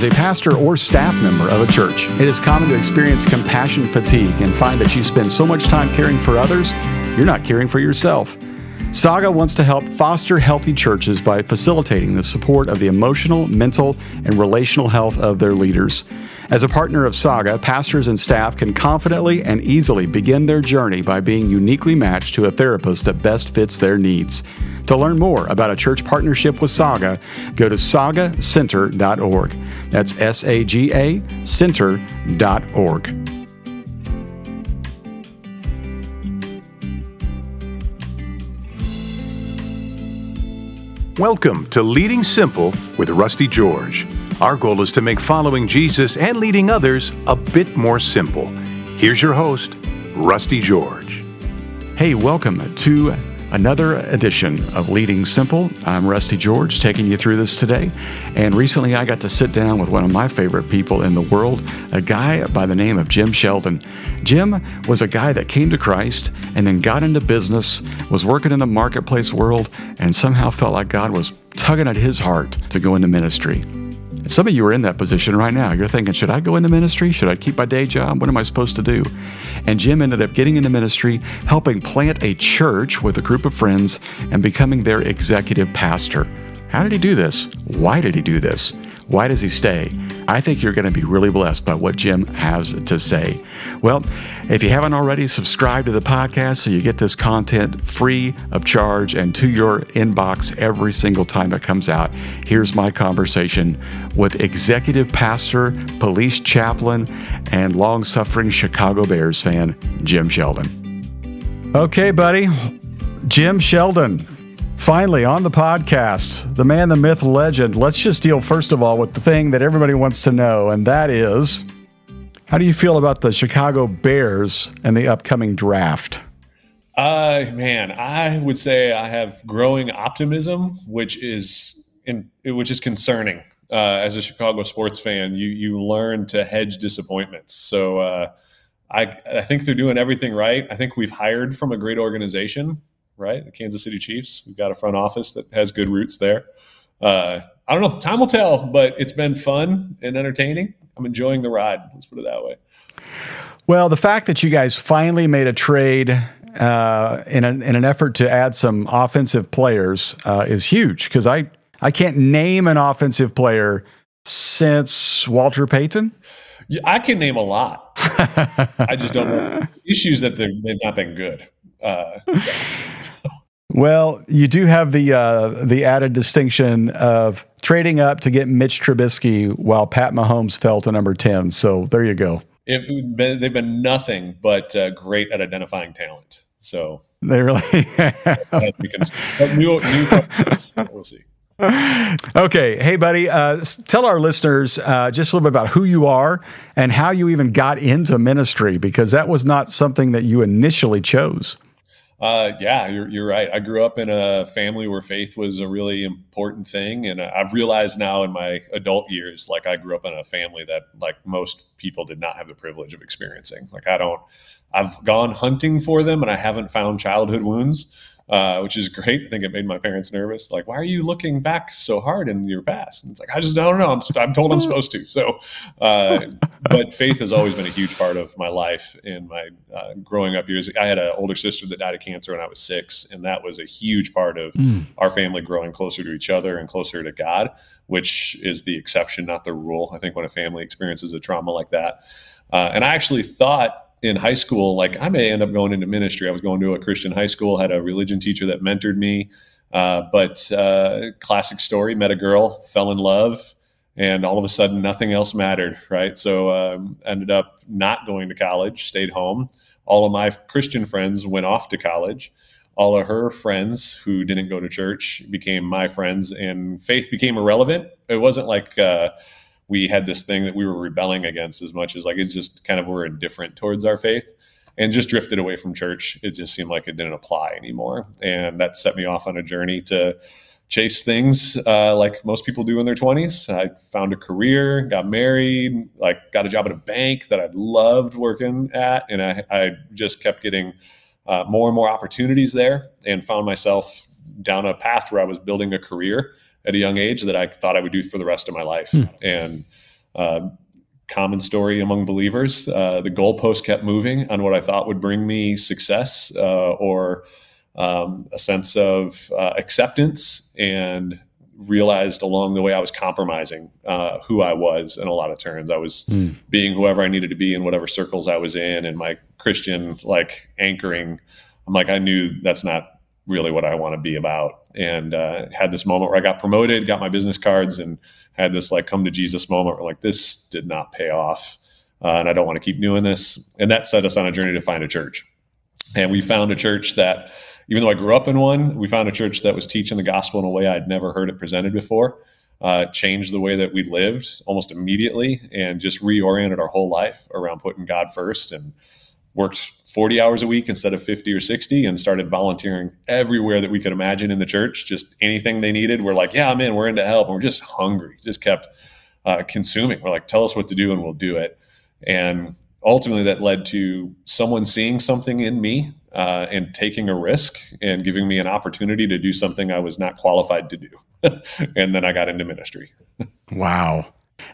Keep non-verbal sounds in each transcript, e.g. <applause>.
As a pastor or staff member of a church, it is common to experience compassion fatigue and find that you spend so much time caring for others, you're not caring for yourself. Saga wants to help foster healthy churches by facilitating the support of the emotional, mental, and relational health of their leaders. As a partner of Saga, pastors and staff can confidently and easily begin their journey by being uniquely matched to a therapist that best fits their needs. To learn more about a church partnership with Saga, go to sagacenter.org. That's S A G A center.org. Welcome to Leading Simple with Rusty George. Our goal is to make following Jesus and leading others a bit more simple. Here's your host, Rusty George. Hey, welcome to another edition of Leading Simple. I'm Rusty George taking you through this today. And recently I got to sit down with one of my favorite people in the world, a guy by the name of Jim Sheldon. Jim was a guy that came to Christ and then got into business, was working in the marketplace world, and somehow felt like God was tugging at his heart to go into ministry. Some of you are in that position right now. You're thinking, should I go into ministry? Should I keep my day job? What am I supposed to do? And Jim ended up getting into ministry, helping plant a church with a group of friends, and becoming their executive pastor. How did he do this? Why did he do this? Why does he stay? I think you're going to be really blessed by what Jim has to say. Well, if you haven't already, subscribe to the podcast so you get this content free of charge and to your inbox every single time it comes out. Here's my conversation with executive pastor, police chaplain, and long suffering Chicago Bears fan, Jim Sheldon. Okay, buddy. Jim Sheldon, Finally, on the podcast, the man, the myth, legend. Let's just deal first of all with the thing that everybody wants to know, and that is how do you feel about the Chicago Bears and the upcoming draft? Uh, man, I would say I have growing optimism, which is in, which is concerning. Uh, as a Chicago sports fan, you you learn to hedge disappointments. So uh, I I think they're doing everything right. I think we've hired from a great organization right? The Kansas City Chiefs. We've got a front office that has good roots there. Uh, I don't know. Time will tell, but it's been fun and entertaining. I'm enjoying the ride. Let's put it that way. Well, the fact that you guys finally made a trade uh, in, an, in an effort to add some offensive players uh, is huge because I, I can't name an offensive player since Walter Payton. Yeah, I can name a lot. <laughs> I just don't know issues that they've not been good. Uh, <laughs> Well, you do have the uh, the added distinction of trading up to get Mitch Trubisky while Pat Mahomes fell to number ten. So there you go. It, they've been nothing but uh, great at identifying talent. So they really. <laughs> new, new we'll see. Okay, hey buddy, uh, tell our listeners uh, just a little bit about who you are and how you even got into ministry because that was not something that you initially chose. Uh, yeah, you're, you're right. I grew up in a family where faith was a really important thing. And I've realized now in my adult years, like I grew up in a family that like most people did not have the privilege of experiencing. Like I don't, I've gone hunting for them and I haven't found childhood wounds uh, which is great. I think it made my parents nervous. Like, why are you looking back so hard in your past? And it's like, I just don't know. I'm, I'm told I'm <laughs> supposed to. So, uh, but faith has always been a huge part of my life in my uh, growing up years. I had an older sister that died of cancer when I was six, and that was a huge part of mm. our family growing closer to each other and closer to God, which is the exception, not the rule. I think when a family experiences a trauma like that. Uh, and I actually thought in high school, like I may end up going into ministry. I was going to a Christian high school, had a religion teacher that mentored me. Uh, but uh, classic story: met a girl, fell in love, and all of a sudden, nothing else mattered. Right, so um, ended up not going to college, stayed home. All of my Christian friends went off to college. All of her friends who didn't go to church became my friends, and faith became irrelevant. It wasn't like uh, we had this thing that we were rebelling against as much as like it's just kind of we're indifferent towards our faith and just drifted away from church. It just seemed like it didn't apply anymore. And that set me off on a journey to chase things uh, like most people do in their 20s. I found a career, got married, like got a job at a bank that I loved working at. And I, I just kept getting uh, more and more opportunities there and found myself down a path where I was building a career at a young age that I thought I would do for the rest of my life. Hmm. And uh, common story among believers. Uh, the goalpost kept moving on what I thought would bring me success uh, or um, a sense of uh, acceptance, and realized along the way I was compromising uh, who I was in a lot of turns. I was mm. being whoever I needed to be in whatever circles I was in, and my Christian like anchoring. I'm like I knew that's not really what I want to be about, and uh, had this moment where I got promoted, got my business cards, and had this like come to Jesus moment where like this did not pay off, uh, and I don't want to keep doing this. And that set us on a journey to find a church, and we found a church that even though I grew up in one, we found a church that was teaching the gospel in a way I'd never heard it presented before. Uh, changed the way that we lived almost immediately and just reoriented our whole life around putting God first and worked 40 hours a week instead of 50 or 60 and started volunteering everywhere that we could imagine in the church. Just anything they needed. We're like, yeah, I'm in, we're into help. And we're just hungry, just kept uh, consuming. We're like, tell us what to do and we'll do it. And ultimately that led to someone seeing something in me uh, and taking a risk and giving me an opportunity to do something I was not qualified to do. <laughs> and then I got into ministry. wow.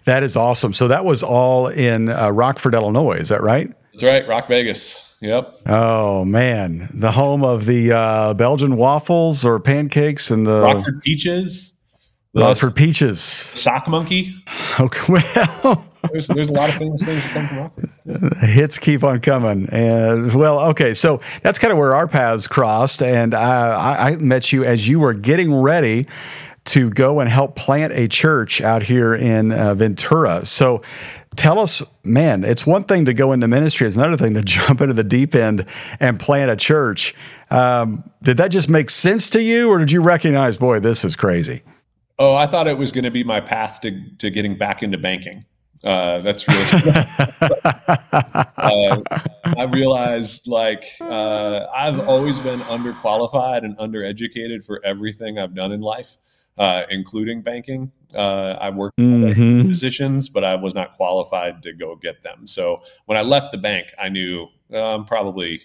That is awesome. So that was all in uh, Rockford, Illinois. Is that right? That's right. Rock Vegas. Yep. Oh man, the home of the uh, Belgian waffles or pancakes and the Rockford peaches. Rockford peaches. Sock monkey. Okay. <laughs> Well, there's, there's a lot of famous things that come from Rockford. Yeah. Hits keep on coming, and well, okay, so that's kind of where our paths crossed, and I, I met you as you were getting ready to go and help plant a church out here in uh, Ventura. So tell us, man, it's one thing to go into ministry, it's another thing to <laughs> jump into the deep end and plant a church. Um, did that just make sense to you, or did you recognize, boy, this is crazy? Oh, I thought it was going to be my path to, to getting back into banking. Uh, that's really. <laughs> uh, I realized like uh, I've always been underqualified and undereducated for everything I've done in life, uh, including banking. Uh, I worked mm-hmm. positions, but I was not qualified to go get them. So when I left the bank, I knew um, probably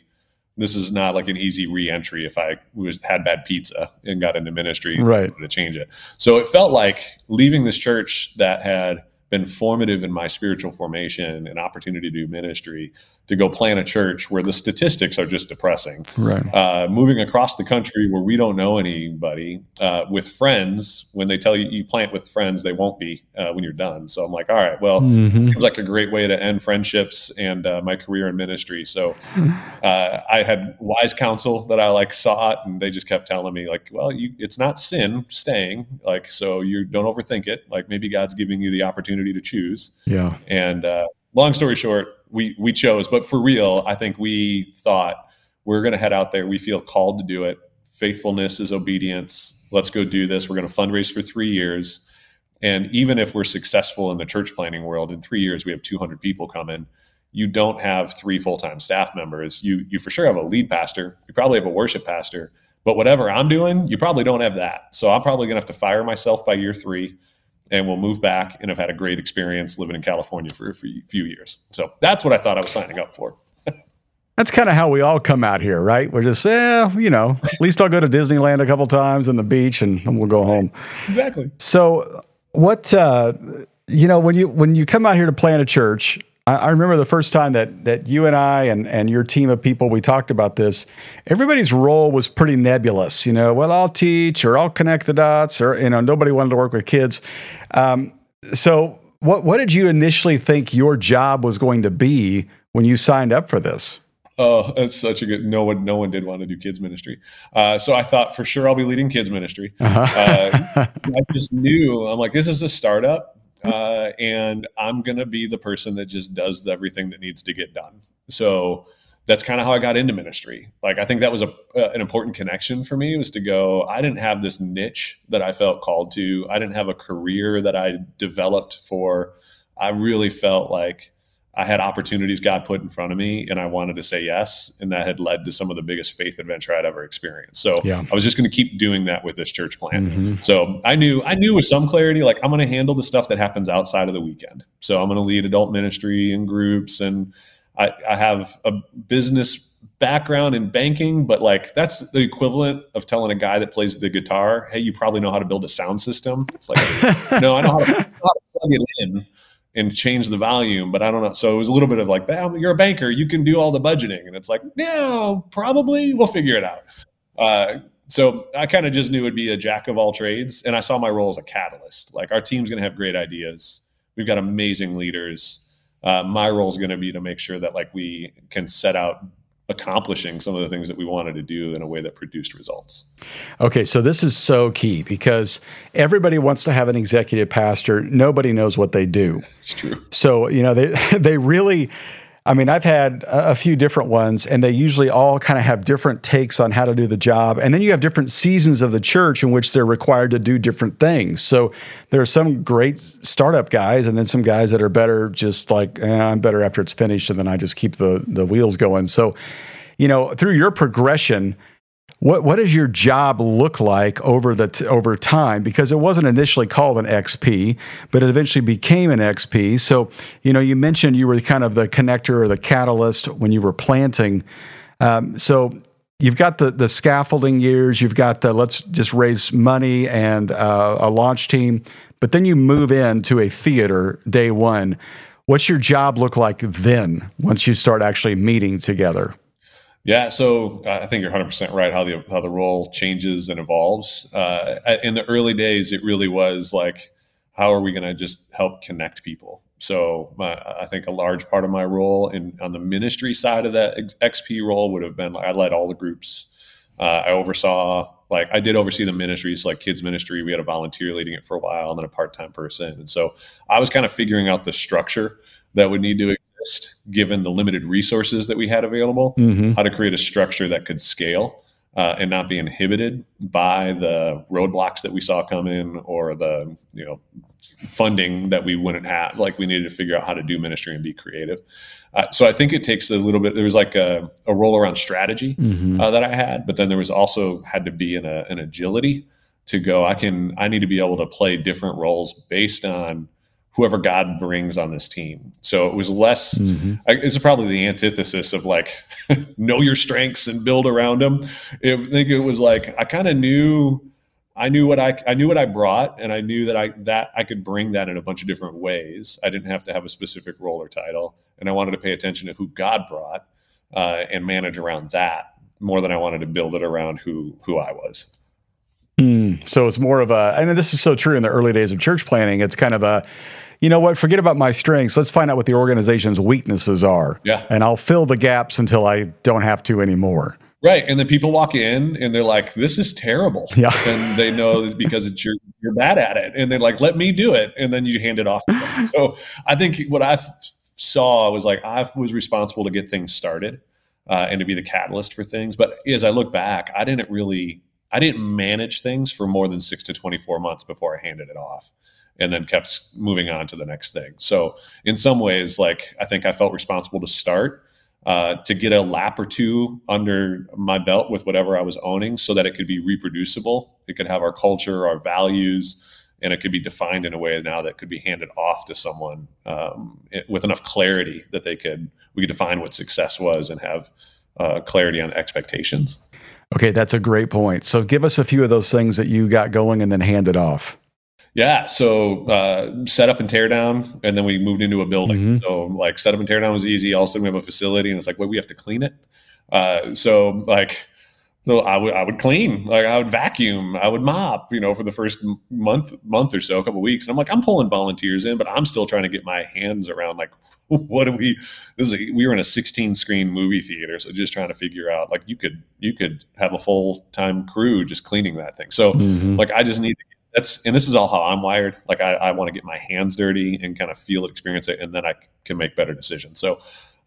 this is not like an easy reentry if I was had bad pizza and got into ministry right. to change it. So it felt like leaving this church that had been formative in my spiritual formation and opportunity to do ministry to go plant a church where the statistics are just depressing. Right. Uh, moving across the country where we don't know anybody uh, with friends, when they tell you you plant with friends, they won't be uh, when you're done. So I'm like, all right, well, mm-hmm. seems like a great way to end friendships and uh, my career in ministry. So <laughs> uh, I had wise counsel that I like sought, and they just kept telling me like, well, you, it's not sin staying, like so you don't overthink it. Like maybe God's giving you the opportunity to choose. Yeah. And uh, long story short we we chose. But for real, I think we thought we're going to head out there. We feel called to do it. Faithfulness is obedience. Let's go do this. We're going to fundraise for three years. And even if we're successful in the church planting world, in three years we have 200 people come in. You don't have three full time staff members. You you for sure have a lead pastor. You probably have a worship pastor. But whatever I'm doing, you probably don't have that. So I'm probably going to have to fire myself by year three and we'll move back and have had a great experience living in California for a few years. So that's what I thought I was signing up for. <laughs> that's kind of how we all come out here, right? We're just, eh, you know, at least I'll go to Disneyland a couple times and the beach and then we'll go home. Exactly. So what, uh, you know, when you, when you come out here to plant a church, I, I remember the first time that that you and I and and your team of people we talked about this. Everybody's role was pretty nebulous. You know, well, I'll teach or I'll connect the dots, or you know, nobody wanted to work with kids. Um, so, what what did you initially think your job was going to be when you signed up for this? Oh, that's such a good. No one, no one did want to do kids ministry. Uh, so I thought for sure I'll be leading kids ministry. Uh-huh. uh, I just knew I'm like, this is a startup uh, and I'm gonna be the person that just does everything that needs to get done. So that's kind of how I got into ministry. Like I think that was a uh, an important connection for me was to go. I didn't have this niche that I felt called to. I didn't have a career that I developed for. I really felt like I had opportunities God put in front of me and I wanted to say yes. And that had led to some of the biggest faith adventure I'd ever experienced. So yeah. I was just going to keep doing that with this church plant. Mm-hmm. So I knew, I knew with some clarity, like I'm going to handle the stuff that happens outside of the weekend. So I'm going to lead adult ministry and groups. And I, I have a business background in banking, but like that's the equivalent of telling a guy that plays the guitar, Hey, you probably know how to build a sound system. It's like, <laughs> no, I know how to, how to plug it in and change the volume, but I don't know. So it was a little bit of like, you're a banker, you can do all the budgeting. And it's like, yeah, probably we'll figure it out. Uh, so I kind of just knew it'd be a jack of all trades. And I saw my role as a catalyst. Like our team's going to have great ideas. We've got amazing leaders. Uh, my role is going to be to make sure that like we can set out accomplishing some of the things that we wanted to do in a way that produced results. Okay, so this is so key because everybody wants to have an executive pastor. Nobody knows what they do. It's true. So, you know, they <laughs> they really I mean, I've had a few different ones, and they usually all kind of have different takes on how to do the job. And then you have different seasons of the church in which they're required to do different things. So there are some great startup guys, and then some guys that are better just like, eh, I'm better after it's finished, and then I just keep the, the wheels going. So, you know, through your progression, what what does your job look like over the t- over time? Because it wasn't initially called an XP, but it eventually became an XP. So you know, you mentioned you were kind of the connector or the catalyst when you were planting. Um, so you've got the the scaffolding years, you've got the let's just raise money and uh, a launch team, but then you move into a theater day one. What's your job look like then once you start actually meeting together? Yeah, so uh, I think you're 100% right how the how the role changes and evolves. Uh, in the early days, it really was like, how are we going to just help connect people? So my, I think a large part of my role in on the ministry side of that XP role would have been I led all the groups. Uh, I oversaw like I did oversee the ministries, like kids ministry. We had a volunteer leading it for a while, and then a part time person. And so I was kind of figuring out the structure that would need to given the limited resources that we had available, mm-hmm. how to create a structure that could scale uh, and not be inhibited by the roadblocks that we saw come in or the you know funding that we wouldn't have. Like we needed to figure out how to do ministry and be creative. Uh, so I think it takes a little bit. There was like a, a roll around strategy mm-hmm. uh, that I had, but then there was also had to be an, a, an agility to go. I can I need to be able to play different roles based on whoever God brings on this team. So it was less, mm-hmm. I, it's probably the antithesis of like, <laughs> know your strengths and build around them. I think it was like, I kind of knew, I knew what I, I knew what I brought and I knew that I, that I could bring that in a bunch of different ways. I didn't have to have a specific role or title. And I wanted to pay attention to who God brought uh, and manage around that more than I wanted to build it around who, who I was. Mm, so it's more of a, and this is so true in the early days of church planting. It's kind of a, you know what? Forget about my strengths. Let's find out what the organization's weaknesses are. Yeah. And I'll fill the gaps until I don't have to anymore. Right. And then people walk in and they're like, this is terrible. Yeah. <laughs> And they know because it's your, you're bad at it. And they're like, let me do it. And then you hand it off. <laughs> so I think what I saw was like, I was responsible to get things started uh, and to be the catalyst for things. But as I look back, I didn't really, I didn't manage things for more than six to 24 months before I handed it off and then kept moving on to the next thing. So in some ways, like I think I felt responsible to start uh, to get a lap or two under my belt with whatever I was owning, so that it could be reproducible. It could have our culture, our values, and it could be defined in a way now that could be handed off to someone um, with enough clarity that they could we could define what success was and have uh, clarity on expectations. Okay, that's a great point. So give us a few of those things that you got going and then hand it off. Yeah. So uh, set up and tear down, and then we moved into a building. Mm-hmm. So like set up and tear down was easy. All of a sudden we have a facility, and it's like, well, we have to clean it. Uh, so like, so I would I would clean, like I would vacuum, I would mop, you know, for the first month month or so, a couple weeks. And I'm like, I'm pulling volunteers in, but I'm still trying to get my hands around like, <laughs> what do we? This is a, we were in a 16 screen movie theater, so just trying to figure out like you could you could have a full time crew just cleaning that thing. So mm-hmm. like I just need to that's and this is all how I'm wired. Like I, I want to get my hands dirty and kind of feel it, experience it, and then I can make better decisions. So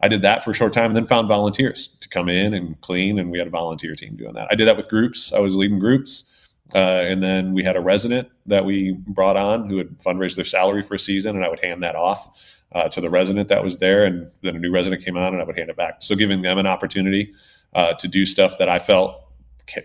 I did that for a short time and then found volunteers to come in and clean. And we had a volunteer team doing that. I did that with groups. I was leading groups. Uh, and then we had a resident that we brought on who would fundraise their salary for a season, and I would hand that off uh, to the resident that was there. And then a new resident came on, and I would hand it back. So giving them an opportunity uh, to do stuff that I felt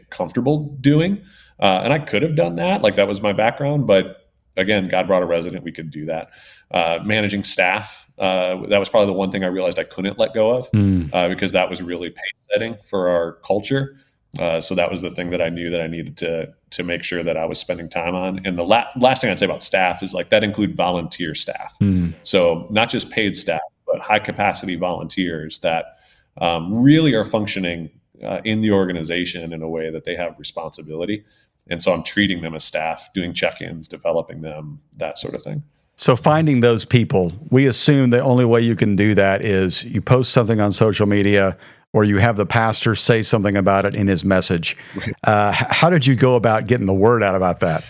comfortable doing uh, and I could have done that. Like that was my background. But again, God brought a resident. We could do that. Uh, managing staff. Uh, that was probably the one thing I realized I couldn't let go of mm. because that was really pace setting for our culture. Uh, so that was the thing that I knew that I needed to to make sure that I was spending time on. And the la- last thing I'd say about staff is like that include volunteer staff. Mm. So not just paid staff, but high capacity volunteers that um, really are functioning uh, in the organization in a way that they have responsibility. And so I'm treating them as staff, doing check-ins, developing them, that sort of thing. So finding those people, we assume the only way you can do that is you post something on social media or you have the pastor say something about it in his message. Uh, how did you go about getting the word out about that?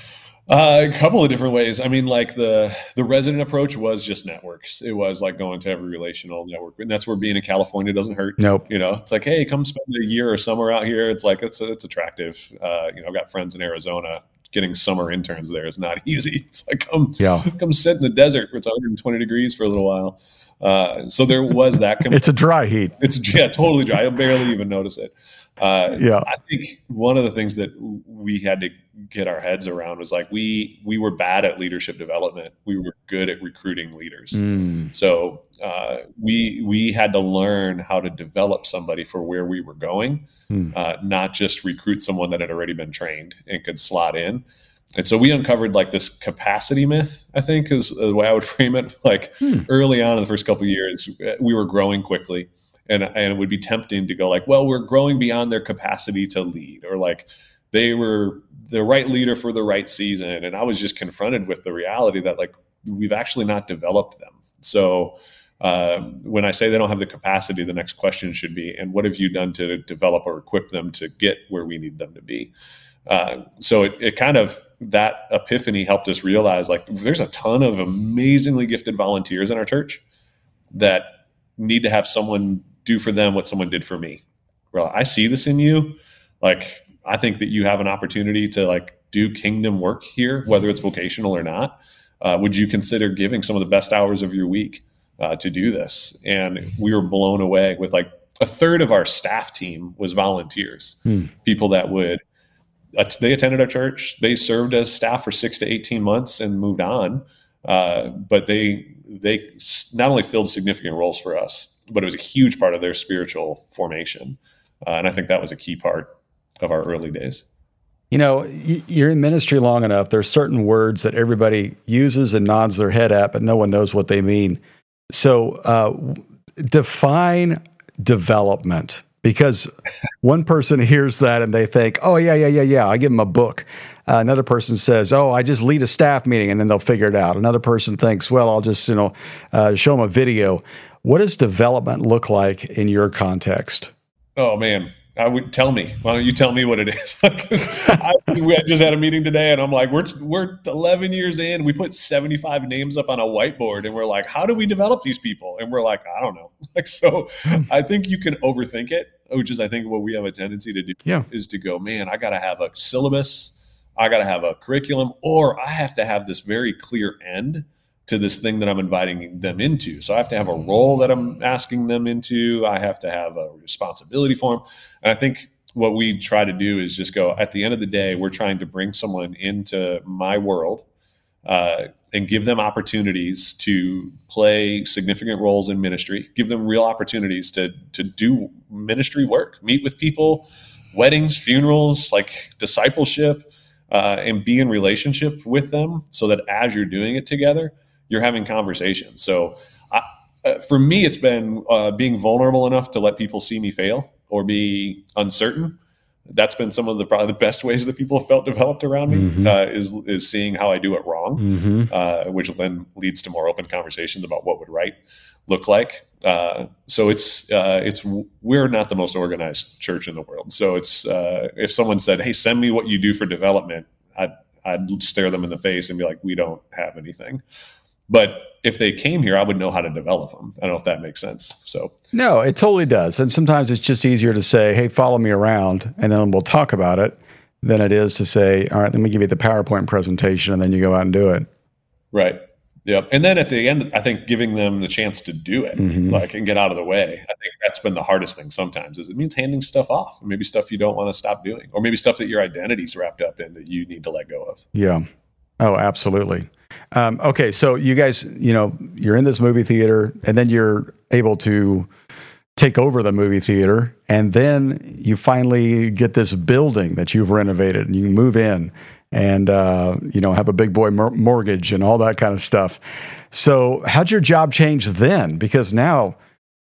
Uh, a couple of different ways. I mean, like the the resident approach was just networks. It was like going to every relational network, and that's where being in California doesn't hurt. Nope. You know, it's like, hey, come spend a year or summer out here. It's like it's it's attractive. Uh, you know, I've got friends in Arizona. Getting summer interns there is not <laughs> easy. It's like come yeah. come sit in the desert where it's 120 degrees for a little while. Uh, so there was that. <laughs> it's a dry heat. It's yeah, totally dry. You'll barely even notice it. Uh, yeah, I think one of the things that we had to get our heads around was like we we were bad at leadership development. We were good at recruiting leaders. Mm. So uh, we we had to learn how to develop somebody for where we were going, mm. uh, not just recruit someone that had already been trained and could slot in. And so we uncovered like this capacity myth, I think is the way I would <laughs> frame it. Like hmm. early on in the first couple years, we were growing quickly. And, and it would be tempting to go like, well, we're growing beyond their capacity to lead, or like they were the right leader for the right season. And I was just confronted with the reality that like we've actually not developed them. So uh, when I say they don't have the capacity, the next question should be, and what have you done to develop or equip them to get where we need them to be? Uh, so it, it kind of that epiphany helped us realize like there's a ton of amazingly gifted volunteers in our church that need to have someone do for them what someone did for me. Well, I see this in you. Like I think that you have an opportunity to like do kingdom work here, whether it's vocational or not. Uh, would you consider giving some of the best hours of your week uh, to do this? And we were blown away with like a third of our staff team was volunteers, hmm. people that would they attended our church. They served as staff for six to eighteen months and moved on. Uh, but they they not only filled significant roles for us, but it was a huge part of their spiritual formation. Uh, and I think that was a key part of our early days. You know, you're in ministry long enough. There's certain words that everybody uses and nods their head at, but no one knows what they mean. So, uh, define development because <laughs> one person hears that and they think, oh, yeah, yeah, yeah, yeah, I give them a book. Uh, another person says, oh, I just lead a staff meeting and then they'll figure it out. Another person thinks, well, I'll just, you know, uh, show them a video. What does development look like in your context? Oh, man. I would tell me. Why don't you tell me what it is? <laughs> I, we just had a meeting today, and I'm like, we're we're 11 years in. We put 75 names up on a whiteboard, and we're like, how do we develop these people? And we're like, I don't know. <laughs> Like, so hmm. I think you can overthink it, which is I think what we have a tendency to do. Yeah. is to go, man, I got to have a syllabus, I got to have a curriculum, or I have to have this very clear end to this thing that I'm inviting them into. So I have to have a role that I'm asking them into. I have to have a responsibility for them. And I think what we try to do is just go at the end of the day, we're trying to bring someone into my world uh, and give them opportunities to play significant roles in ministry, give them real opportunities to, to do ministry work, meet with people, weddings, funerals, like discipleship, uh, and be in relationship with them so that as you're doing it together, you're having conversations. So I, uh, for me, it's been uh, being vulnerable enough to let people see me fail or be uncertain. That's been some of the probably the best ways that people have felt developed around me mm-hmm. uh, is is seeing how I do it wrong, mm-hmm. Uh, which then leads to more open conversations about what would right look like. Uh, so it's uh, it's we're not the most organized church in the world. So it's if someone said, "Hey, send me what you do for development," I'd I'd stare them in the face and be like, "We don't have anything." But if they came here, I would know how to develop them. I don't know if that makes sense. So no, it totally does. And sometimes it's just easier to say, "Hey, follow me around," and then we'll talk about it, than it is to say, "All right, let me give you the PowerPoint presentation," and then you go out and do it. Right. Yep. And then at the end, I think giving them the chance to do it, mm-hmm. like and get out of the way. I think that's been the hardest thing sometimes. Is it means handing stuff off, maybe stuff you don't want to stop doing, or maybe stuff that your identity's wrapped up in that you need to let go of. Yeah. Oh, absolutely. Um, okay, so you guys, you know, you're in this movie theater, and then you're able to take over the movie theater, and then you finally get this building that you've renovated, and you move in and uh, you know have a big boy mor- mortgage and all that kind of stuff. So, how'd your job change then? Because now,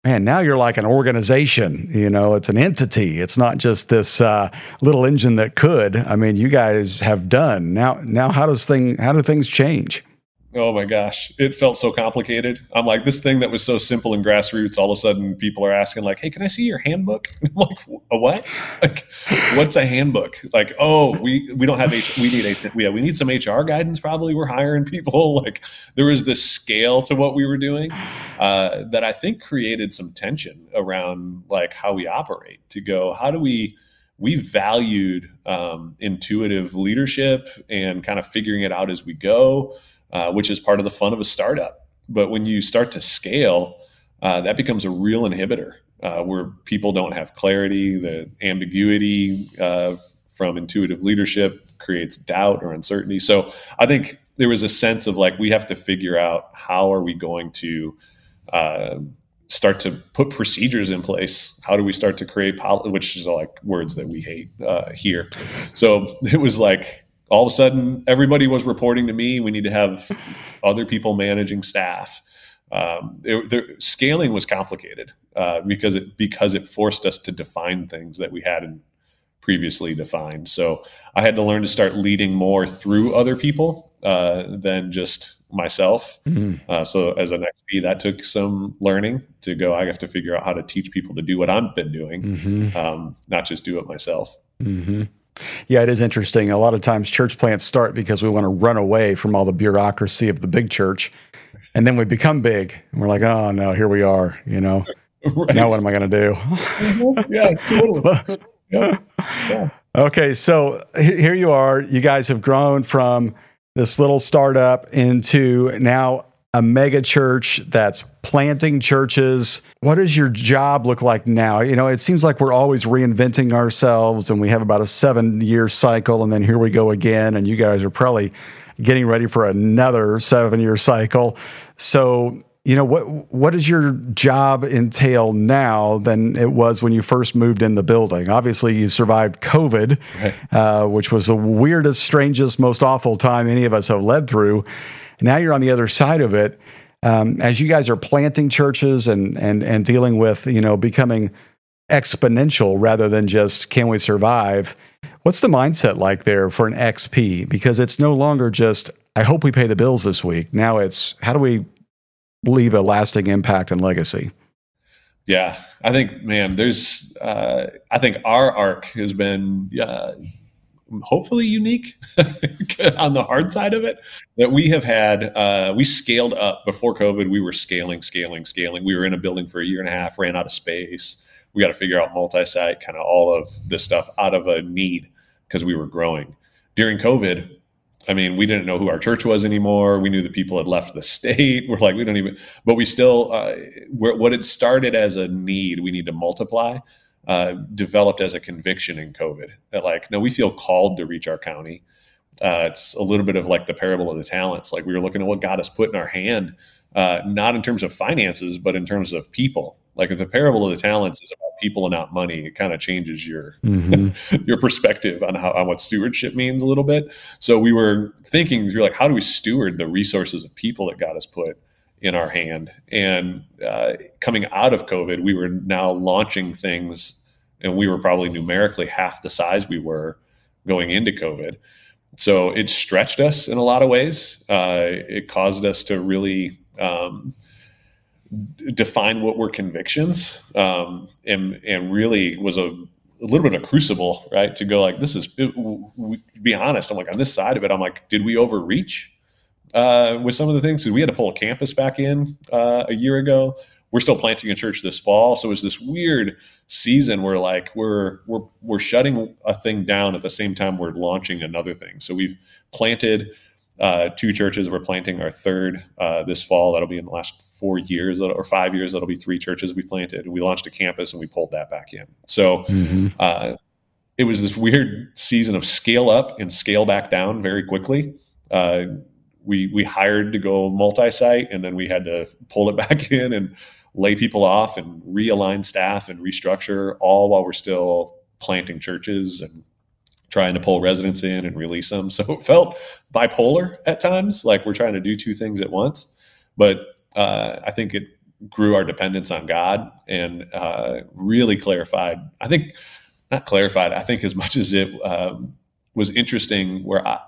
man, now you're like an organization. You know, it's an entity. It's not just this uh, little engine that could. I mean, you guys have done now. Now, how does thing? How do things change? Oh my gosh, it felt so complicated. I'm like, this thing that was so simple and grassroots, all of a sudden people are asking, like, hey, can I see your handbook? <laughs> I'm like, a what? Like, what's a handbook? Like, oh, we we don't have H we need H yeah, we need some HR guidance, probably. We're hiring people. <laughs> Like there was this scale to what we were doing uh, that I think created some tension around like how we operate to go, how do we we valued um, intuitive leadership and kind of figuring it out as we go uh, which is part of the fun of a startup. But when you start to scale, uh, that becomes a real inhibitor uh, where people don't have clarity. The ambiguity uh, from intuitive leadership creates doubt or uncertainty. So I think there was a sense of like we have to figure out how are we going to uh, start to put procedures in place how do we start to create policy which is like words that we hate uh, here so <laughs> it was like all of a sudden everybody was reporting to me we need to have <laughs> other people managing staff um, it, scaling was complicated uh, because it because it forced us to define things that we hadn't previously defined so i had to learn to start leading more through other people uh, than just myself mm-hmm. uh, so as an xp that took some learning to go i have to figure out how to teach people to do what i've been doing mm-hmm. um, not just do it myself mm-hmm. Yeah, it is interesting. A lot of times church plants start because we want to run away from all the bureaucracy of the big church. And then we become big and we're like, oh no, here we are, you know. <laughs> Right. Now what am I going to do? Mm-hmm. yeah, totally. yeah. <laughs> yeah. Okay, so here you are. You guys have grown from this little startup into now a mega church that's planting churches. What does your job look like now? You know, it seems like we're always reinventing ourselves and we have about a seven year cycle and then here we go again. And you guys are probably getting ready for another seven year cycle. So, you know, what what does your job entail now than it was when you first moved in the building? Obviously, you survived COVID, right. uh, which was the weirdest, strangest, most awful time any of us have led through. Now you're on the other side of it. Um, as you guys are planting churches and and and dealing with you know becoming exponential rather than just can we survive? What's the mindset like there for an xp because it's no longer just i hope we pay the bills this week. Now it's how do we leave a lasting impact and legacy? Yeah i think man there's uh, i think our arc has been uh, hopefully unique <laughs> on the hard side of it that we have had uh, we scaled up. Before covid we were scaling scaling scaling. We were in a building for a year and a half ran out of space. We got to figure out multi-site kind of all of this stuff out of a need because we were growing. During covid i mean we didn't know who our church was anymore. We knew that people had left the state. <laughs> We're like we don't even but we still uh, what it started as a need we need to multiply uh, developed as a conviction in COVID that like, no, we feel called to reach our county. Uh, it's a little bit of like the parable of the talents. Like we were looking at what God has put in our hand, uh, not in terms of finances, but in terms of people. Like if the parable of the talents is about people and not money, it kind of changes your mm-hmm. <laughs> your perspective on how on what stewardship means a little bit. So we were thinking through like how do we steward the resources of people that God has put in our hand. And uh, coming out of COVID, we were now launching things, and we were probably numerically half the size we were going into COVID. So it stretched us in a lot of ways. Uh, it caused us to really um, define what were convictions, um, and and really was a, a little bit of a crucible, right? To go like, this is. It, be honest, I'm like on this side of it. I'm like, did we overreach? Uh, with some of the things. we had to pull a campus back in uh, a year ago. We're still planting a church this fall, so it's this weird season where like we're we're we're shutting a thing down at the same time we're launching another thing. So we've planted uh, two churches. We're planting our third uh, this fall. That'll be in the last four years or five years. That'll be three churches we planted. We launched a campus and we pulled that back in. So. Mm-hmm. Uh, it was this weird season of scale up and scale back down very quickly. Uh, we we hired to go multi-site, and then we had to pull it <laughs> back in and lay people off and realign staff and restructure, all while we're still planting churches and trying to pull residents in and release them. <laughs> So it felt bipolar at times, like we're trying to do two things at once. But uh, I think it grew our dependence on God and uh, really clarified. I think not clarified. I think as much as it um, was interesting, where I,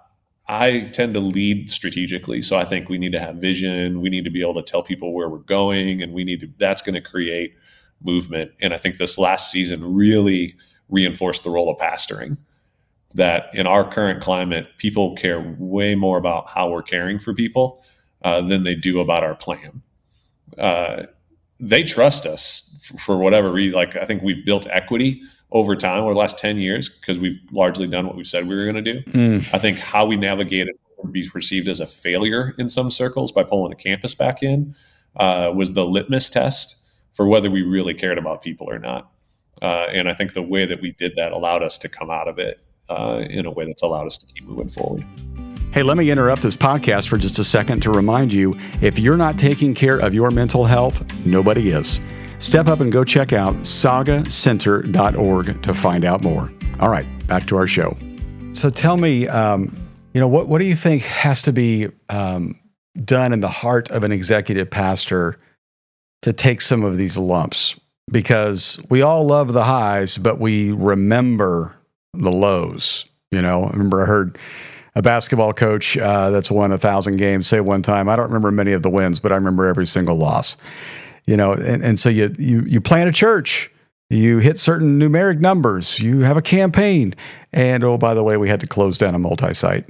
I tend to lead strategically. So I think we need to have vision. We need to be able to tell people where we're going, and we need to. That's going to create movement. And I think this last season really reinforced the role of pastoring. That in our current climate, people care way more about how we're caring for people uh, than they do about our plan. Uh, they trust us for whatever reason. Like I think we've built equity over time over the last 10 years because we've largely done what we said we were going to do. Mm. I think how we navigated would be perceived as a failure in some circles by pulling a campus back in uh, was the litmus test for whether we really cared about people or not. Uh, and I think the way that we did that allowed us to come out of it uh, in a way that's allowed us to keep moving forward. Hey, let me interrupt this podcast for just a second to remind you if you're not taking care of your mental health, nobody is. Step up and go check out sagacenter.org to find out more. All right, back to our show. So tell me, um, you know, what, what do you think has to be um, done in the heart of an executive pastor to take some of these lumps? Because we all love the highs, but we remember the lows. You know, I remember I heard a basketball coach uh, that's won a thousand games say one time, I don't remember many of the wins, but I remember every single loss you know, and, and so you, you, you plant a church, you hit certain numeric numbers, you have a campaign, and oh, by the way, we had to close down a multi site.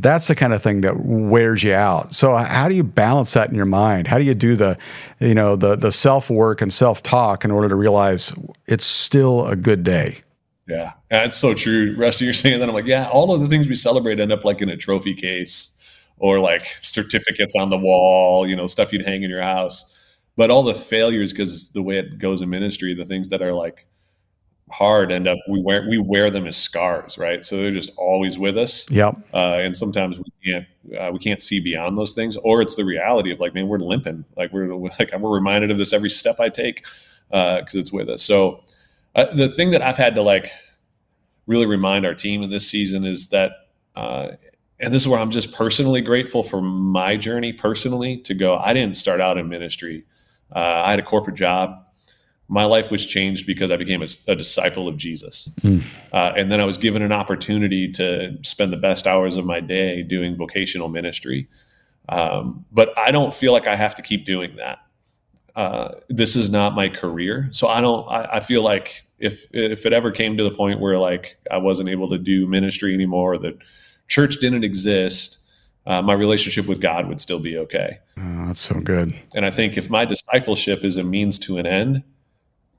That's the kind of thing that wears you out. So how do you balance that in your mind? How do you do the, you know, the the self work and self talk in order to realize it's still a good day? Yeah, that's so true. Rusty, you're saying that I'm like, yeah, all of the things we celebrate end up like in a trophy case or like certificates on the wall, you know, stuff you'd hang in your house but all the failures because the way it goes in ministry the things that are like hard end up we wear we wear them as scars right? So they're just always with us. Yep. Uh, and sometimes we can't uh, we can't see beyond those things. Or it's the reality of like man we're limping. Like we're like we're reminded of this every step i take because uh, it's with us. So uh, the thing that i've had to like really remind our team in this season is that uh, and this is where i'm just personally grateful for my journey personally to go. I didn't start out in ministry uh, I had a corporate job. My life was changed because I became a, a disciple of Jesus. Mm. Uh, and then I was given an opportunity to spend the best hours of my day doing vocational ministry. Um, but I don't feel like I have to keep doing that. Uh, this is not my career. So I don't, I, I, feel like if, if it ever came to the point where like I wasn't able to do ministry anymore, the church didn't exist, uh, my relationship with God would still be okay. Oh, that's so good. And I think if my discipleship is a means to an end,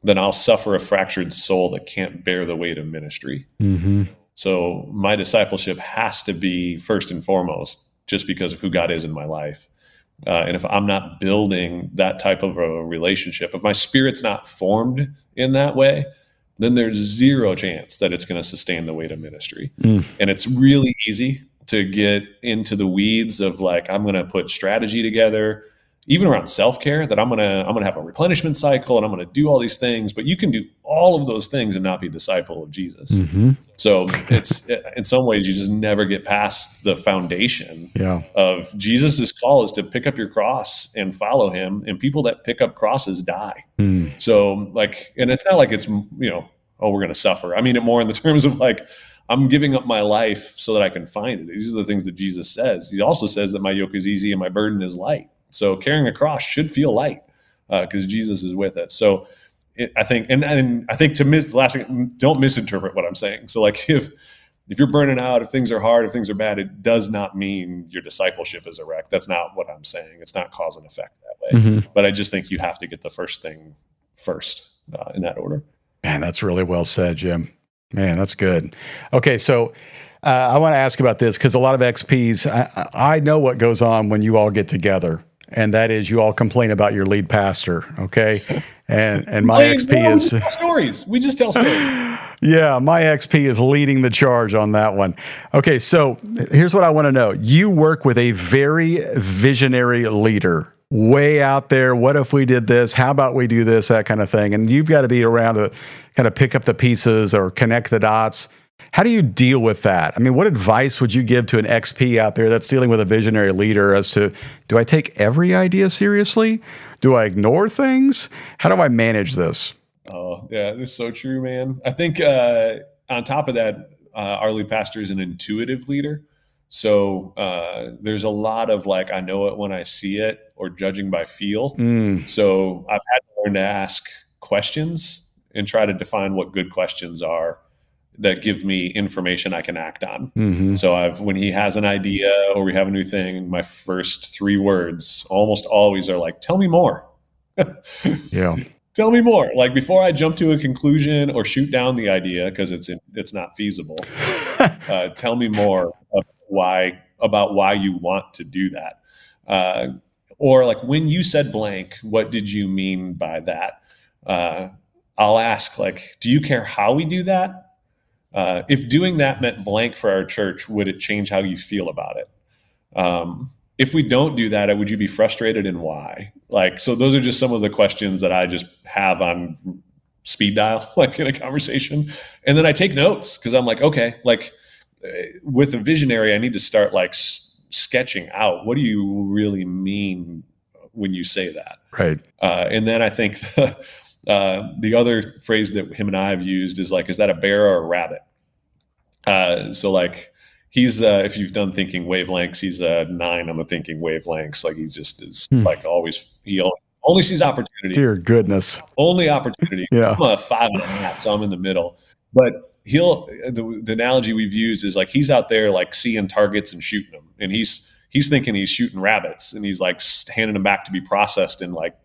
then I'll suffer a fractured soul that can't bear the weight of ministry. Mm-hmm. So my discipleship has to be first and foremost just because of who God is in my life. Uh, and if I'm not building that type of a relationship, if my spirit's not formed in that way, then there's zero chance that it's going to sustain the weight of ministry. Mm. And it's really easy to get into the weeds of like I'm going to put strategy together even around self-care that I'm going to I'm going to have a replenishment cycle and I'm going to do all these things but you can do all of those things and not be a disciple of Jesus. Mm-hmm. So it's in some ways you just never get past the foundation yeah. of Jesus's call is to pick up your cross and follow him and people that pick up crosses die. Mm. So like and it's not like it's you know oh we're going to suffer. I mean it more in the <laughs> terms of like I'm giving up my life so that I can find it. These are the things that Jesus says. He also says that my yoke is easy and my burden is light. So carrying a cross should feel light because uh, Jesus is with it. So it, I think, and, and I think to miss the last thing, don't misinterpret what I'm saying. So like <laughs> if if you're burning out, if things are hard, if things are bad, it does not mean your discipleship is a wreck. That's not what I'm saying. It's not cause and effect that way. Mm-hmm. But I just think you have to get the first thing first uh, in that order. Man, that's really well said, Jim. Man, that's good. Okay, so uh, I want to ask about this because a lot of XPs, I, I, know what goes on when you all get together, and that is you all complain about your lead pastor. Okay, and and my XP is stories. We just tell stories. <laughs> Yeah, my XP is leading the charge on that one. Okay, so here's what I want to know. You work with a very visionary leader, way out there. What if we did this? How about we do this? That kind of thing. And you've got to be around to kind of pick up the pieces or connect the dots. How do you deal with that? I mean, what advice would you give to an XP out there that's dealing with a visionary leader as to do I take every idea seriously? Do I ignore things? How do I manage this? Oh, yeah, this is so true, man. I think uh, on top of that, uh, our lead pastor is an intuitive leader. So uh, there's a lot of like, I know it when I see it or judging by feel. Mm. So I've had to learn to ask questions and try to define what good questions are that give me information I can act on. Mm-hmm. So I've when he has an idea or we have a new thing, my first three words almost always are like, "Tell me more." <laughs> yeah tell me more like before i jump to a conclusion or shoot down the idea because it's it's not feasible <laughs> uh, tell me more why about why you want to do that uh, or like when you said blank what did you mean by that uh, i'll ask like do you care how we do that uh, if doing that meant blank for our church would it change how you feel about it um, if we don't do that, would you be frustrated and why? Like, so those are just some of the questions that I just have on speed dial, <laughs> like in a conversation. And then I take notes because I'm like, okay, like eh, with a visionary, I need to start like sketching out what do you really mean when you say that? Right. Uh, and then I think <laughs> the, uh, the other phrase that him and I have used is like, is that a bear or a rabbit? Uh, so like, he's uh, if you've done thinking wavelengths, he's a nine on the thinking wavelengths. Like he just is hmm. like always he only sees opportunity. Dear goodness, only opportunity. <laughs> yeah, I'm a five and a half, so I'm in the middle. But he'll the, the analogy we've used is like he's out there like seeing targets and shooting them, and he's he's thinking he's shooting rabbits, and he's like handing them back to be processed and like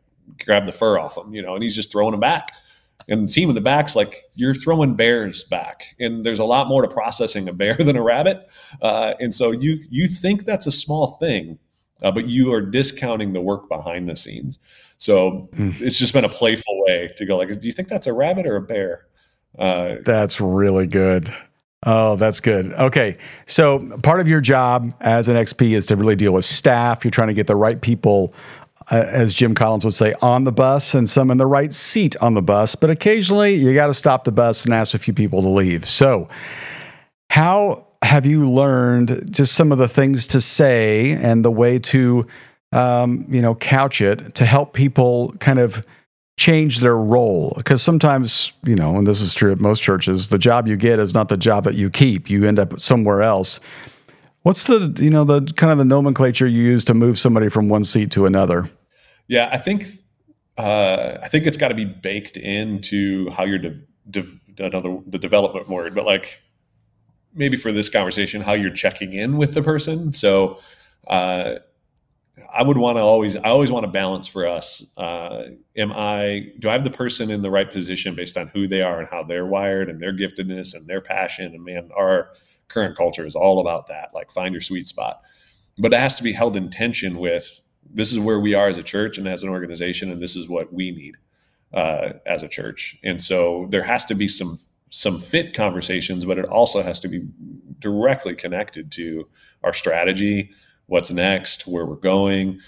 grab the fur off them, you know, and he's just throwing them back. And the team in the back's like, you're throwing bears back, and there's a lot more to processing a bear <laughs> than a rabbit. Uh, and so you you think that's a small thing, uh, but you are discounting the work behind the scenes. So mm. it's just been a playful way to go like, do you think that's a rabbit or a bear? Uh, that's really good. Oh, that's good. Okay. So, part of your job as an XP is to really deal with staff. You're trying to get the right people uh, as Jim Collins would say, on the bus and some in the right seat on the bus. But occasionally you got to stop the bus and ask a few people to leave. So, how have you learned just some of the things to say and the way to, um, you know, couch it to help people kind of change their role? Because sometimes, you know, and this is true at most churches, the job you get is not the job that you keep. You end up somewhere else. What's the you know the kind of the nomenclature you use to move somebody from one seat to another? Yeah, I think uh, I think it's got to be baked into how you're de- de- another the development word, but like maybe for this conversation, how you're checking in with the person. So uh, I would want to always I always want to balance for us. Uh, am I do I have the person in the right position based on who they are and how they're wired and their giftedness and their passion? And man, our current culture is all about that. Like find your sweet spot, but it has to be held in tension with this is where we are as a church and as an organization, and this is what we need uh, as a church. And so there has to be some some fit conversations, but it also has to be directly connected to our strategy, what's next, where we're going.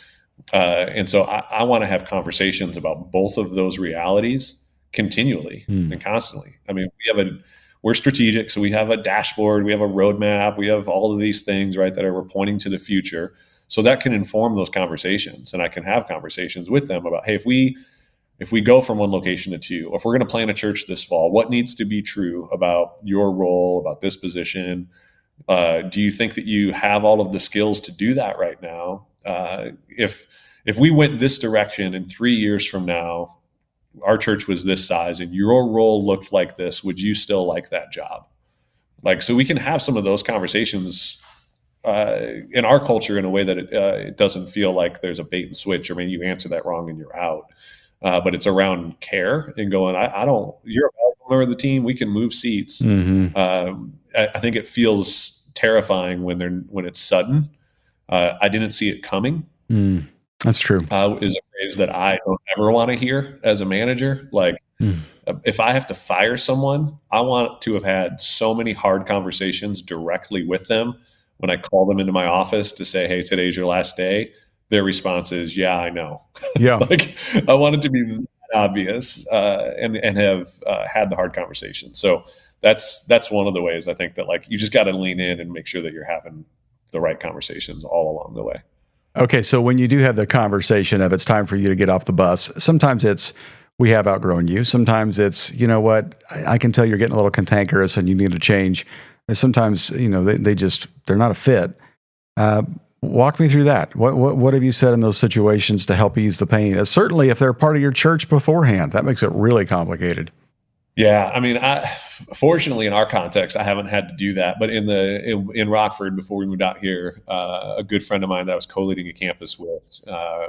Uh, and so I, I want to have conversations about both of those realities continually mm. and constantly. I mean, we have a we're strategic, so we have a dashboard, we have a roadmap, we have all of these things, right, that are we're pointing to the future so that can inform those conversations and i can have conversations with them about hey if we if we go from one location to two or if we're going to plant a church this fall what needs to be true about your role about this position uh, do you think that you have all of the skills to do that right now uh, if if we went this direction and three years from now our church was this size and your role looked like this would you still like that job like so we can have some of those conversations uh, in our culture in a way that it, uh, it, doesn't feel like there's a bait and switch or maybe you answer that wrong and you're out. Uh, but it's around care and going, I, I, don't, you're a member of the team. We can move seats. Mm-hmm. Um, I, I, think it feels terrifying when they're, when it's sudden. Uh, I didn't see it coming. Mm, that's true. Uh, is a phrase that I don't ever want to hear as a manager. Like, Mm. If I have to fire someone, I want to have had so many hard conversations directly with them when I call them into my office to say, "Hey, today's your last day." Their response is, "Yeah, I know." Yeah, <laughs> like I want it to be obvious uh, and and have uh, had the hard conversation. So that's that's one of the ways I think that like you just got to lean in and make sure that you're having the right conversations all along the way. Okay, so when you do have the conversation of it's time for you to get off the bus, sometimes it's we have outgrown you. Sometimes it's you know what I, I can tell you're getting a little cantankerous and you need to change. And sometimes you know they, they just they're not a fit. Uh, walk me through that. What, what what have you said in those situations to help ease the pain? Uh, certainly, if they're part of your church beforehand, that makes it really complicated. Yeah, I mean, I, fortunately in our context, I haven't had to do that. But in the in, in Rockford, before we moved out here, uh, a good friend of mine that I was co-leading a campus with, uh,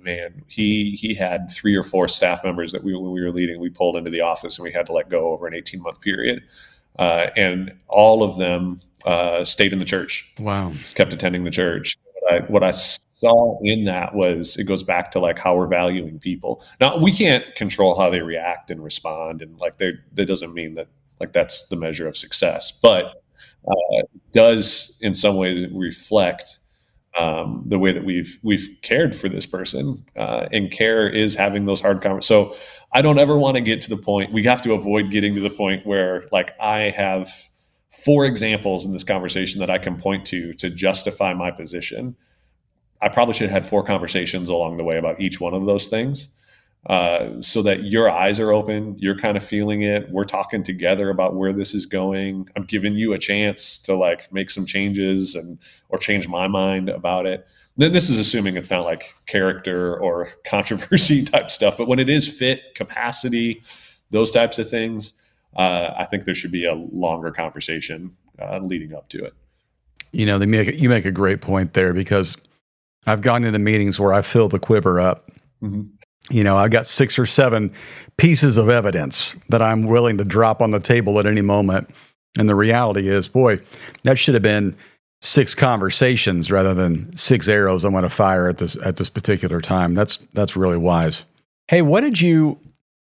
man, he he had three or four staff members that we when we were leading, we pulled into the office and we had to let go over an eighteen month period, uh, and all of them uh, stayed in the church. Wow, kept attending the church. What I, what I saw in that was it goes back to like how we're valuing people. Now we can't control how they react and respond, and like they that doesn't mean that like that's the measure of success, but uh, does in some way reflect um, the way that we've we've cared for this person, uh, and care is having those hard conversations. So I don't ever want to get to the point. We have to avoid getting to the point where like I have four examples in this conversation that I can point to to justify my position I probably should have had four conversations along the way about each one of those things. Uh, so that your eyes are open, you're kind of feeling it. We're talking together about where this is going. I'm giving you a chance to like make some changes and or change my mind about it. Then this is assuming it's not like character or <laughs> controversy type stuff, but when it is fit, capacity, those types of things, uh, I think there should be a longer conversation uh, leading up to it. You know, they make you make a great point there because I've gone into meetings where I fill the quiver up. Mm-hmm. You know, I've got six or seven pieces of evidence that I'm willing to drop on the table at any moment. And the reality is, boy, that should have been six conversations rather than six arrows I'm going to fire at this at this particular time. That's that's really wise. Hey, what did you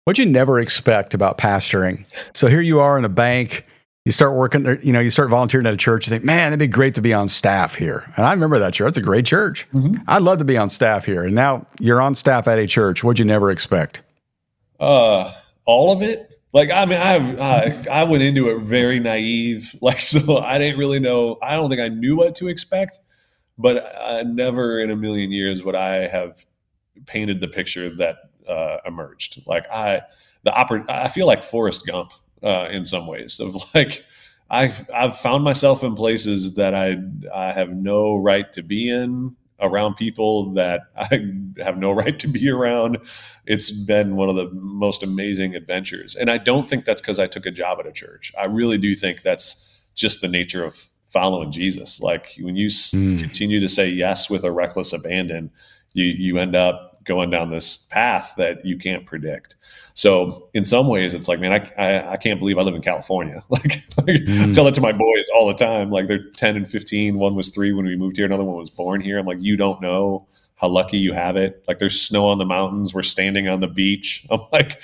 what you never expect about pastoring? So here you are in a bank you start working, you know, you start volunteering at a church, you think, man, it'd be great to be on staff here. And I remember that church. It's a great church. Mm-hmm. I'd love to be on staff here. And now you're on staff at a church. What'd you never expect? Uh, all of it. Like, I mean, I, I, I went into it very naive. <laughs> Like, so I didn't really know, I don't think I knew what to expect, but I never in a million years would I have painted the picture that uh, emerged. Like I, the oppor- I feel like Forrest Gump uh, in some ways of <laughs> like I've I've found myself in places that I I have no right to be in around people that <laughs> I have no right to be around. It's been one of the most amazing adventures. And I don't think that's because I took a job at a church. I really do think that's just the nature of following Jesus. Like when you mm. continue to say yes with a reckless abandon, you you end up going down this path that you can't predict. So in some ways, it's like, man, I, I, I can't believe I live in California. <laughs> Like, like mm. I tell it to my boys all the time. Like they're 10 and 15. One was three when we moved here. Another one was born here. I'm like, you don't know how lucky you have it. Like there's snow on the mountains. We're standing on the beach. <laughs> I'm like,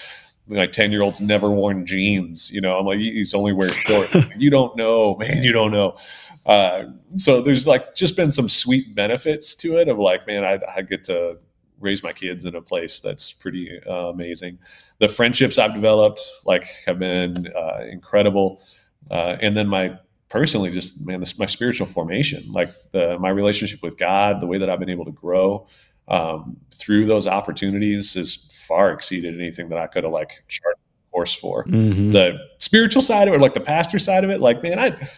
like 10 year olds never worn jeans. You know, I'm like, he's only wears shorts. <laughs> you don't know, man. You don't know. Uh, so there's like just been some sweet benefits to it of like, man, I, I get to raise my kids in a place that's pretty uh, amazing. The friendships I've developed like have been uh, incredible, uh, and then my personally just man, this, my spiritual formation, like the, my relationship with God, the way that I've been able to grow um, through those opportunities has far exceeded anything that I could have like charted course for. Mm-hmm. The spiritual side of it, or like the pastor side of it, like man, I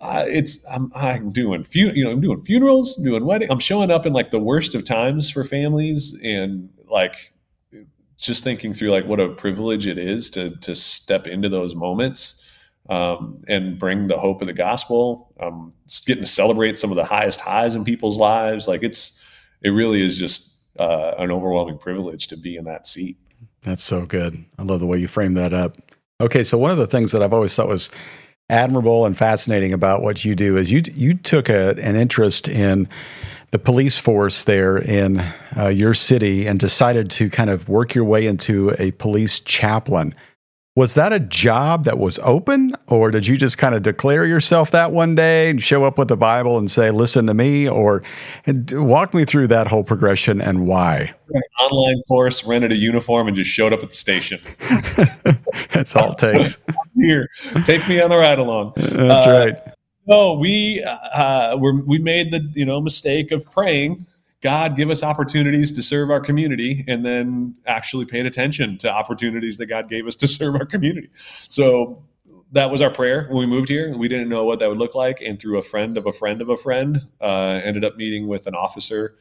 uh, it's I'm, I'm doing fu- you know I'm doing funerals, doing wedding. I'm showing up in like the worst of times for families, and like just thinking through like what a privilege it is to to step into those moments um, and bring the hope of the gospel. Um, getting to celebrate some of the highest highs in people's lives. Like it's it really is just uh, an overwhelming privilege to be in that seat. That's so good. I love the way you frame that up. Okay, so one of the things that I've always thought was admirable and fascinating about what you do is you you took a, an interest in the police force there in uh, your city and decided to kind of work your way into a police chaplain. Was that a job that was open, or did you just kind of declare yourself that one day and show up with the Bible and say, "Listen to me"? Or walk me through that whole progression and why. online course, rented a uniform, and just showed up at the station. <laughs> That's all it takes. Here, take me on the ride along. That's uh, right. No, we uh, we made the you know mistake of praying God give us opportunities to serve our community and then actually paid attention to opportunities that God gave us to <laughs> serve our community. So that was our prayer when we moved here. We didn't know what that would look like. And through a friend of a friend of a friend, uh, ended up meeting with an officer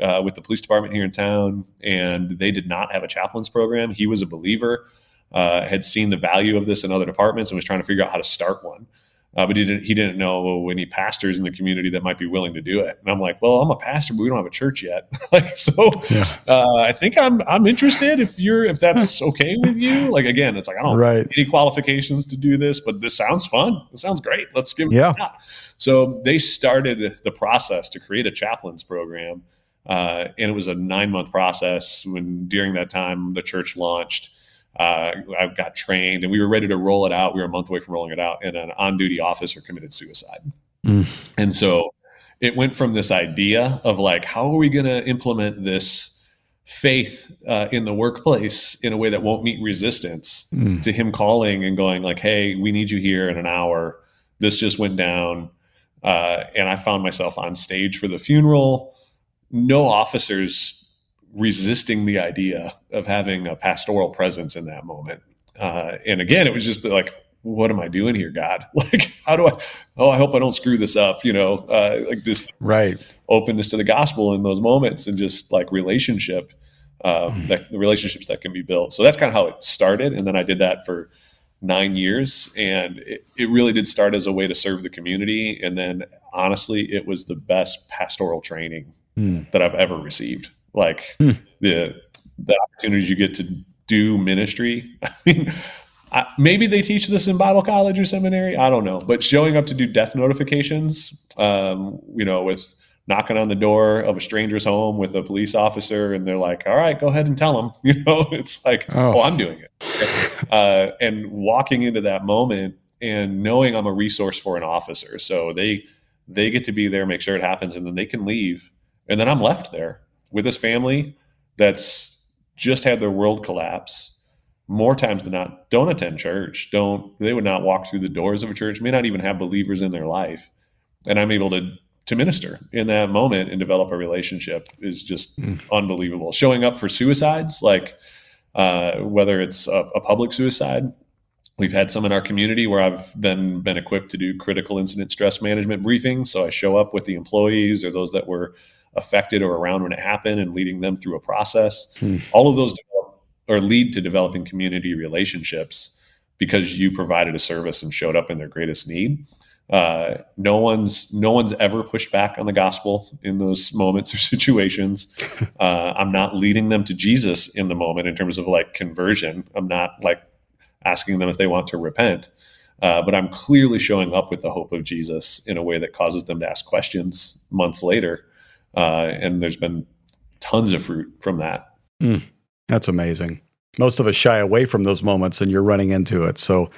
uh, with the police department here in town. And they did not have a chaplain's program. He was a believer, uh, had seen the value of this in other departments and was trying to figure out how to start one. Uh, but he didn't he didn't know any pastors in the community that might be willing to do it. And I'm like, well, I'm a pastor, but we don't have a church yet. <laughs> like, so yeah. uh, I think I'm I'm interested if you're if that's <laughs> okay with you. Like again, it's like I don't right. have any qualifications to do this, but this sounds fun. It sounds great. Let's give it a shot. So they started the process to create a chaplains program. Uh, and it was a nine month process when during that time the church launched uh, I got trained and we were ready to roll it out. We were a month away from rolling it out, and an on duty officer committed suicide. Mm. And so it went from this idea of like, how are we going to implement this faith uh, in the workplace in a way that won't meet resistance mm. to him calling and going like, hey, we need you here in an hour. This just went down. Uh, and I found myself on stage for the funeral. No officers resisting the idea of having a pastoral presence in that moment. Uh, and again, it was just like, what am I doing here, God? <laughs> Like, how do I? Oh, I hope I don't screw this up. You know, uh, like this right openness to the gospel in those moments, and just like relationship, um, mm. that the relationships that can be built. So that's kind of how it started, and then I did that for nine years, and it, it really did start as a way to serve the community, and then honestly, it was the best pastoral training mm. that I've ever received like hmm. the the opportunities you get to do ministry. <laughs> I mean, I, maybe they teach this in Bible college or seminary. I don't know, but showing up to do death notifications, um, you know, with knocking on the door of a stranger's home with a police officer, and they're like, "All right, go ahead and tell them." <laughs> You know, it's like, "Oh, oh I'm doing it," <laughs> uh, and walking into that moment and knowing I'm a resource for an officer, so they they get to be there, make sure it happens, and then they can leave, and then I'm left there with this family that's just had their world collapse more times than not don't attend church don't they would not walk through the doors of a church may not even have believers in their life and i'm able to to minister in that moment and develop a relationship is just mm. unbelievable showing up for suicides like uh, whether it's a, a public suicide We've had some in our community where I've then been equipped to do critical incident stress management briefings. So I show up with the employees or those that were affected or around when it happened and leading them through a process. Hmm. All of those develop, or lead to developing community relationships because you provided a service and showed up in their greatest need. Uh, no one's no one's ever pushed back on the gospel in those moments or <laughs> situations. <laughs> Uh, I'm not leading them to Jesus in the moment in terms of like conversion. I'm not like asking them if they want to repent. Uh, but I'm clearly showing up with the hope of Jesus in a way that causes them to ask questions months later uh, and there's been tons of fruit from that. Mm, that's amazing. Most of us shy away from those moments, and you're running into it. So,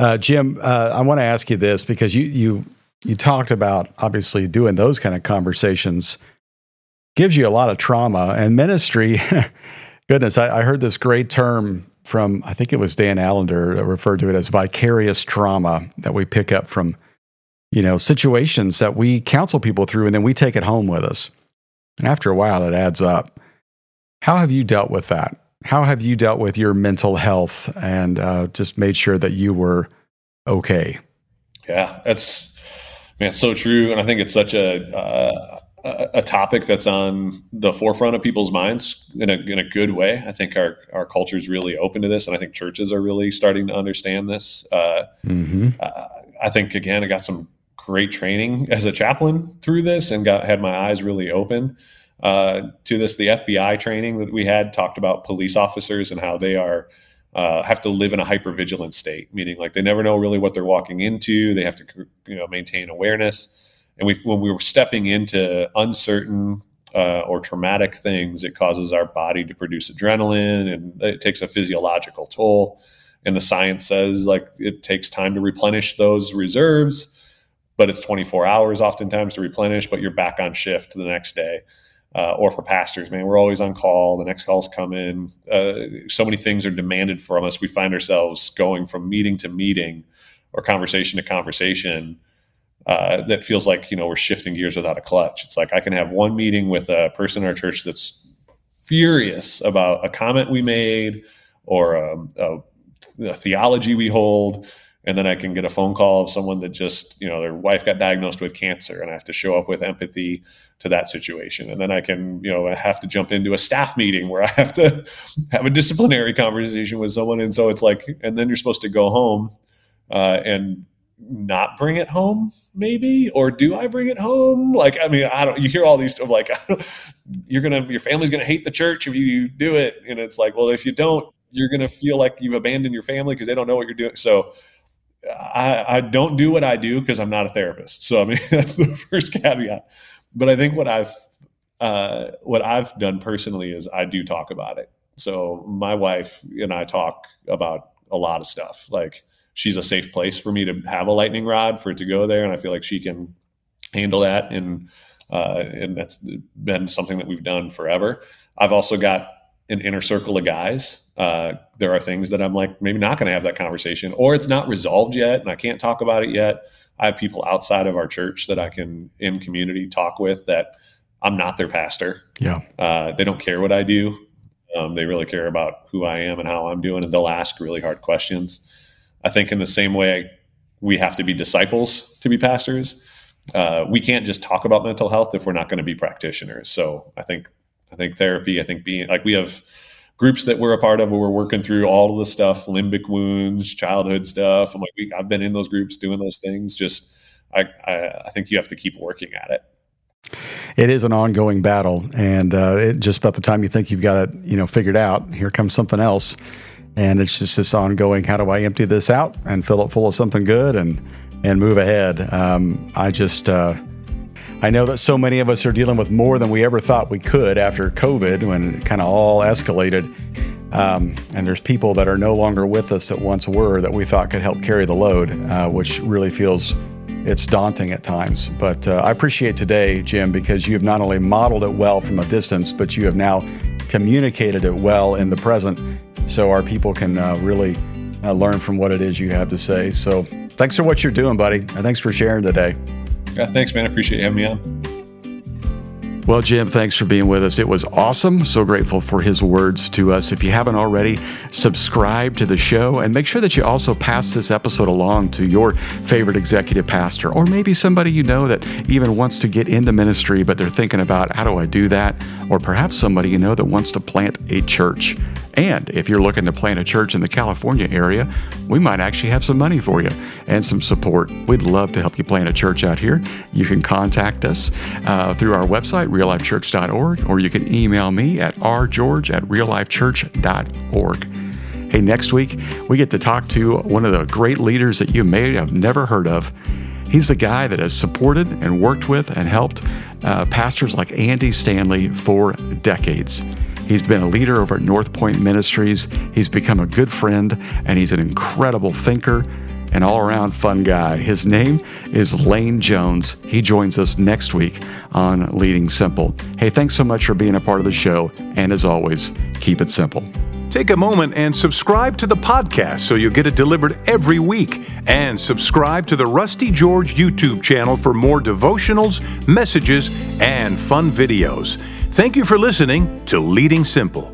uh, Jim, uh, I want to ask you this because you you you talked about obviously doing those kind of conversations gives you a lot of trauma and ministry. <laughs> goodness, I, I heard this great term from I think it was Dan Allender referred to it as vicarious trauma that we pick up from you know, situations that we counsel people through and then we take it home with us. And after a while, it adds up. How have you dealt with that? How have you dealt with your mental health and uh, just made sure that you were okay? Yeah, that's man, so true. And I think it's such a, uh, a topic that's on the forefront of people's minds in a, in a good way. I think our, our culture is really open to this, and I think churches are really starting to understand this. Uh, mm-hmm. uh, I think again, I got some great training as a chaplain through this and got had my eyes really open uh, to this. The FBI training that we had talked about police officers and how they are uh, have to live in a hyper vigilant state, meaning like they never know really what they're walking into. They have to you know maintain awareness. And we, when we were stepping into uncertain uh, or traumatic things, it causes our body to produce adrenaline and it takes a physiological toll. And the science says like it takes time to replenish those reserves, but it's 24 hours oftentimes to replenish, but you're back on shift the next day. Uh, or for pastors, man, we're always on call. The next calls come in. Uh, so many things are demanded from us. We find ourselves going from meeting to meeting or conversation to conversation uh, that feels like you know we're shifting gears without a clutch. It's like I can have one meeting with a person in our church that's furious about a comment we made or a, a, a, theology we hold, and then I can get a phone call of someone that just you know their wife got diagnosed with cancer, and I have to show up with empathy to that situation, and then I can you know I have to jump into a staff meeting where <laughs> I have to have a disciplinary conversation with someone, and so it's like, and then you're supposed to go home uh, and not bring it home maybe? Or do i bring it home? Like i mean i don't you hear all these stuff like <laughs> you're gonna your family's gonna hate the church if you do it. And it's like well if you don't you're gonna feel like you've abandoned your family because they don't know what you're doing. So i i don't do what i do because i'm not a therapist so i mean <laughs> that's the first caveat but i think what i've uh, what i've done personally is i do talk about it so my wife and i talk about a lot of stuff like she's a safe place for me to have a lightning rod for it to go there, and I feel like she can handle that. And uh, and that's been something that we've done forever. I've also got an inner circle of guys. Uh, there are things that I'm like maybe not going to have that conversation, or it's not resolved yet, and I can't talk about it yet. I have people outside of our church that I can in community talk with that I'm not their pastor. Yeah, uh, they don't care what I do. Um, they really care about who I am and how I'm doing, and they'll ask really hard questions. I think in the same way we have to be disciples to be pastors. Uh, we can't just talk about mental health if we're not going to be practitioners. So I think I think therapy. I think being like we have groups that we're a part of where we're working through all of the stuff, limbic wounds, childhood stuff. I'm like, we, I've been in those groups doing those things. Just I, I, I think you have to keep working at it it is an ongoing battle, and uh, it, just about the time you think you've got it, you know, figured out, here comes something else, and it's just this ongoing how do i empty this out and fill it full of something good and and move ahead um, i just uh, i know that so many of us are dealing with more than we ever thought we could after covid when it kind of all escalated um, and there's people that are no longer with us that once were that we thought could help carry the load uh, which really feels it's daunting at times. But uh, I appreciate today, Jim, because you have not only modeled it well from a distance, but you have now communicated it well in the present so our people can uh, really uh, learn from what it is you have to say. So thanks for what you're doing, buddy. And thanks for sharing today. Yeah, thanks, man. I appreciate you having me on. Well, Jim, thanks for being with us. It was awesome. So grateful for his words to us. If you haven't already, subscribe to the show and make sure that you also pass this episode along to your favorite executive pastor or maybe somebody you know that even wants to get into ministry, but they're thinking about how do I do that? Or perhaps somebody you know that wants to plant a church. And if you're looking to plant a church in the California area, we might actually have some money for you and some support. We'd love to help you plant a church out here. You can contact us uh, through our website, reallifechurch.org, or you can email me at rgeorge at reallifechurch.org. Hey, next week, we get to talk to one of the great leaders that you may have never heard of. He's the guy that has supported and worked with and helped uh, pastors like Andy Stanley for decades. He's been a leader over at North Point Ministries. He's become a good friend, and he's an incredible thinker and all around fun guy. His name is Lane Jones. He joins us next week on Leading Simple. Hey, thanks so much for being a part of the show. And as always, keep it simple. Take a moment and subscribe to the podcast so you'll get it delivered every week. And subscribe to the Rusty George YouTube channel for more devotionals, messages, and fun videos. Thank you for listening to Leading Simple.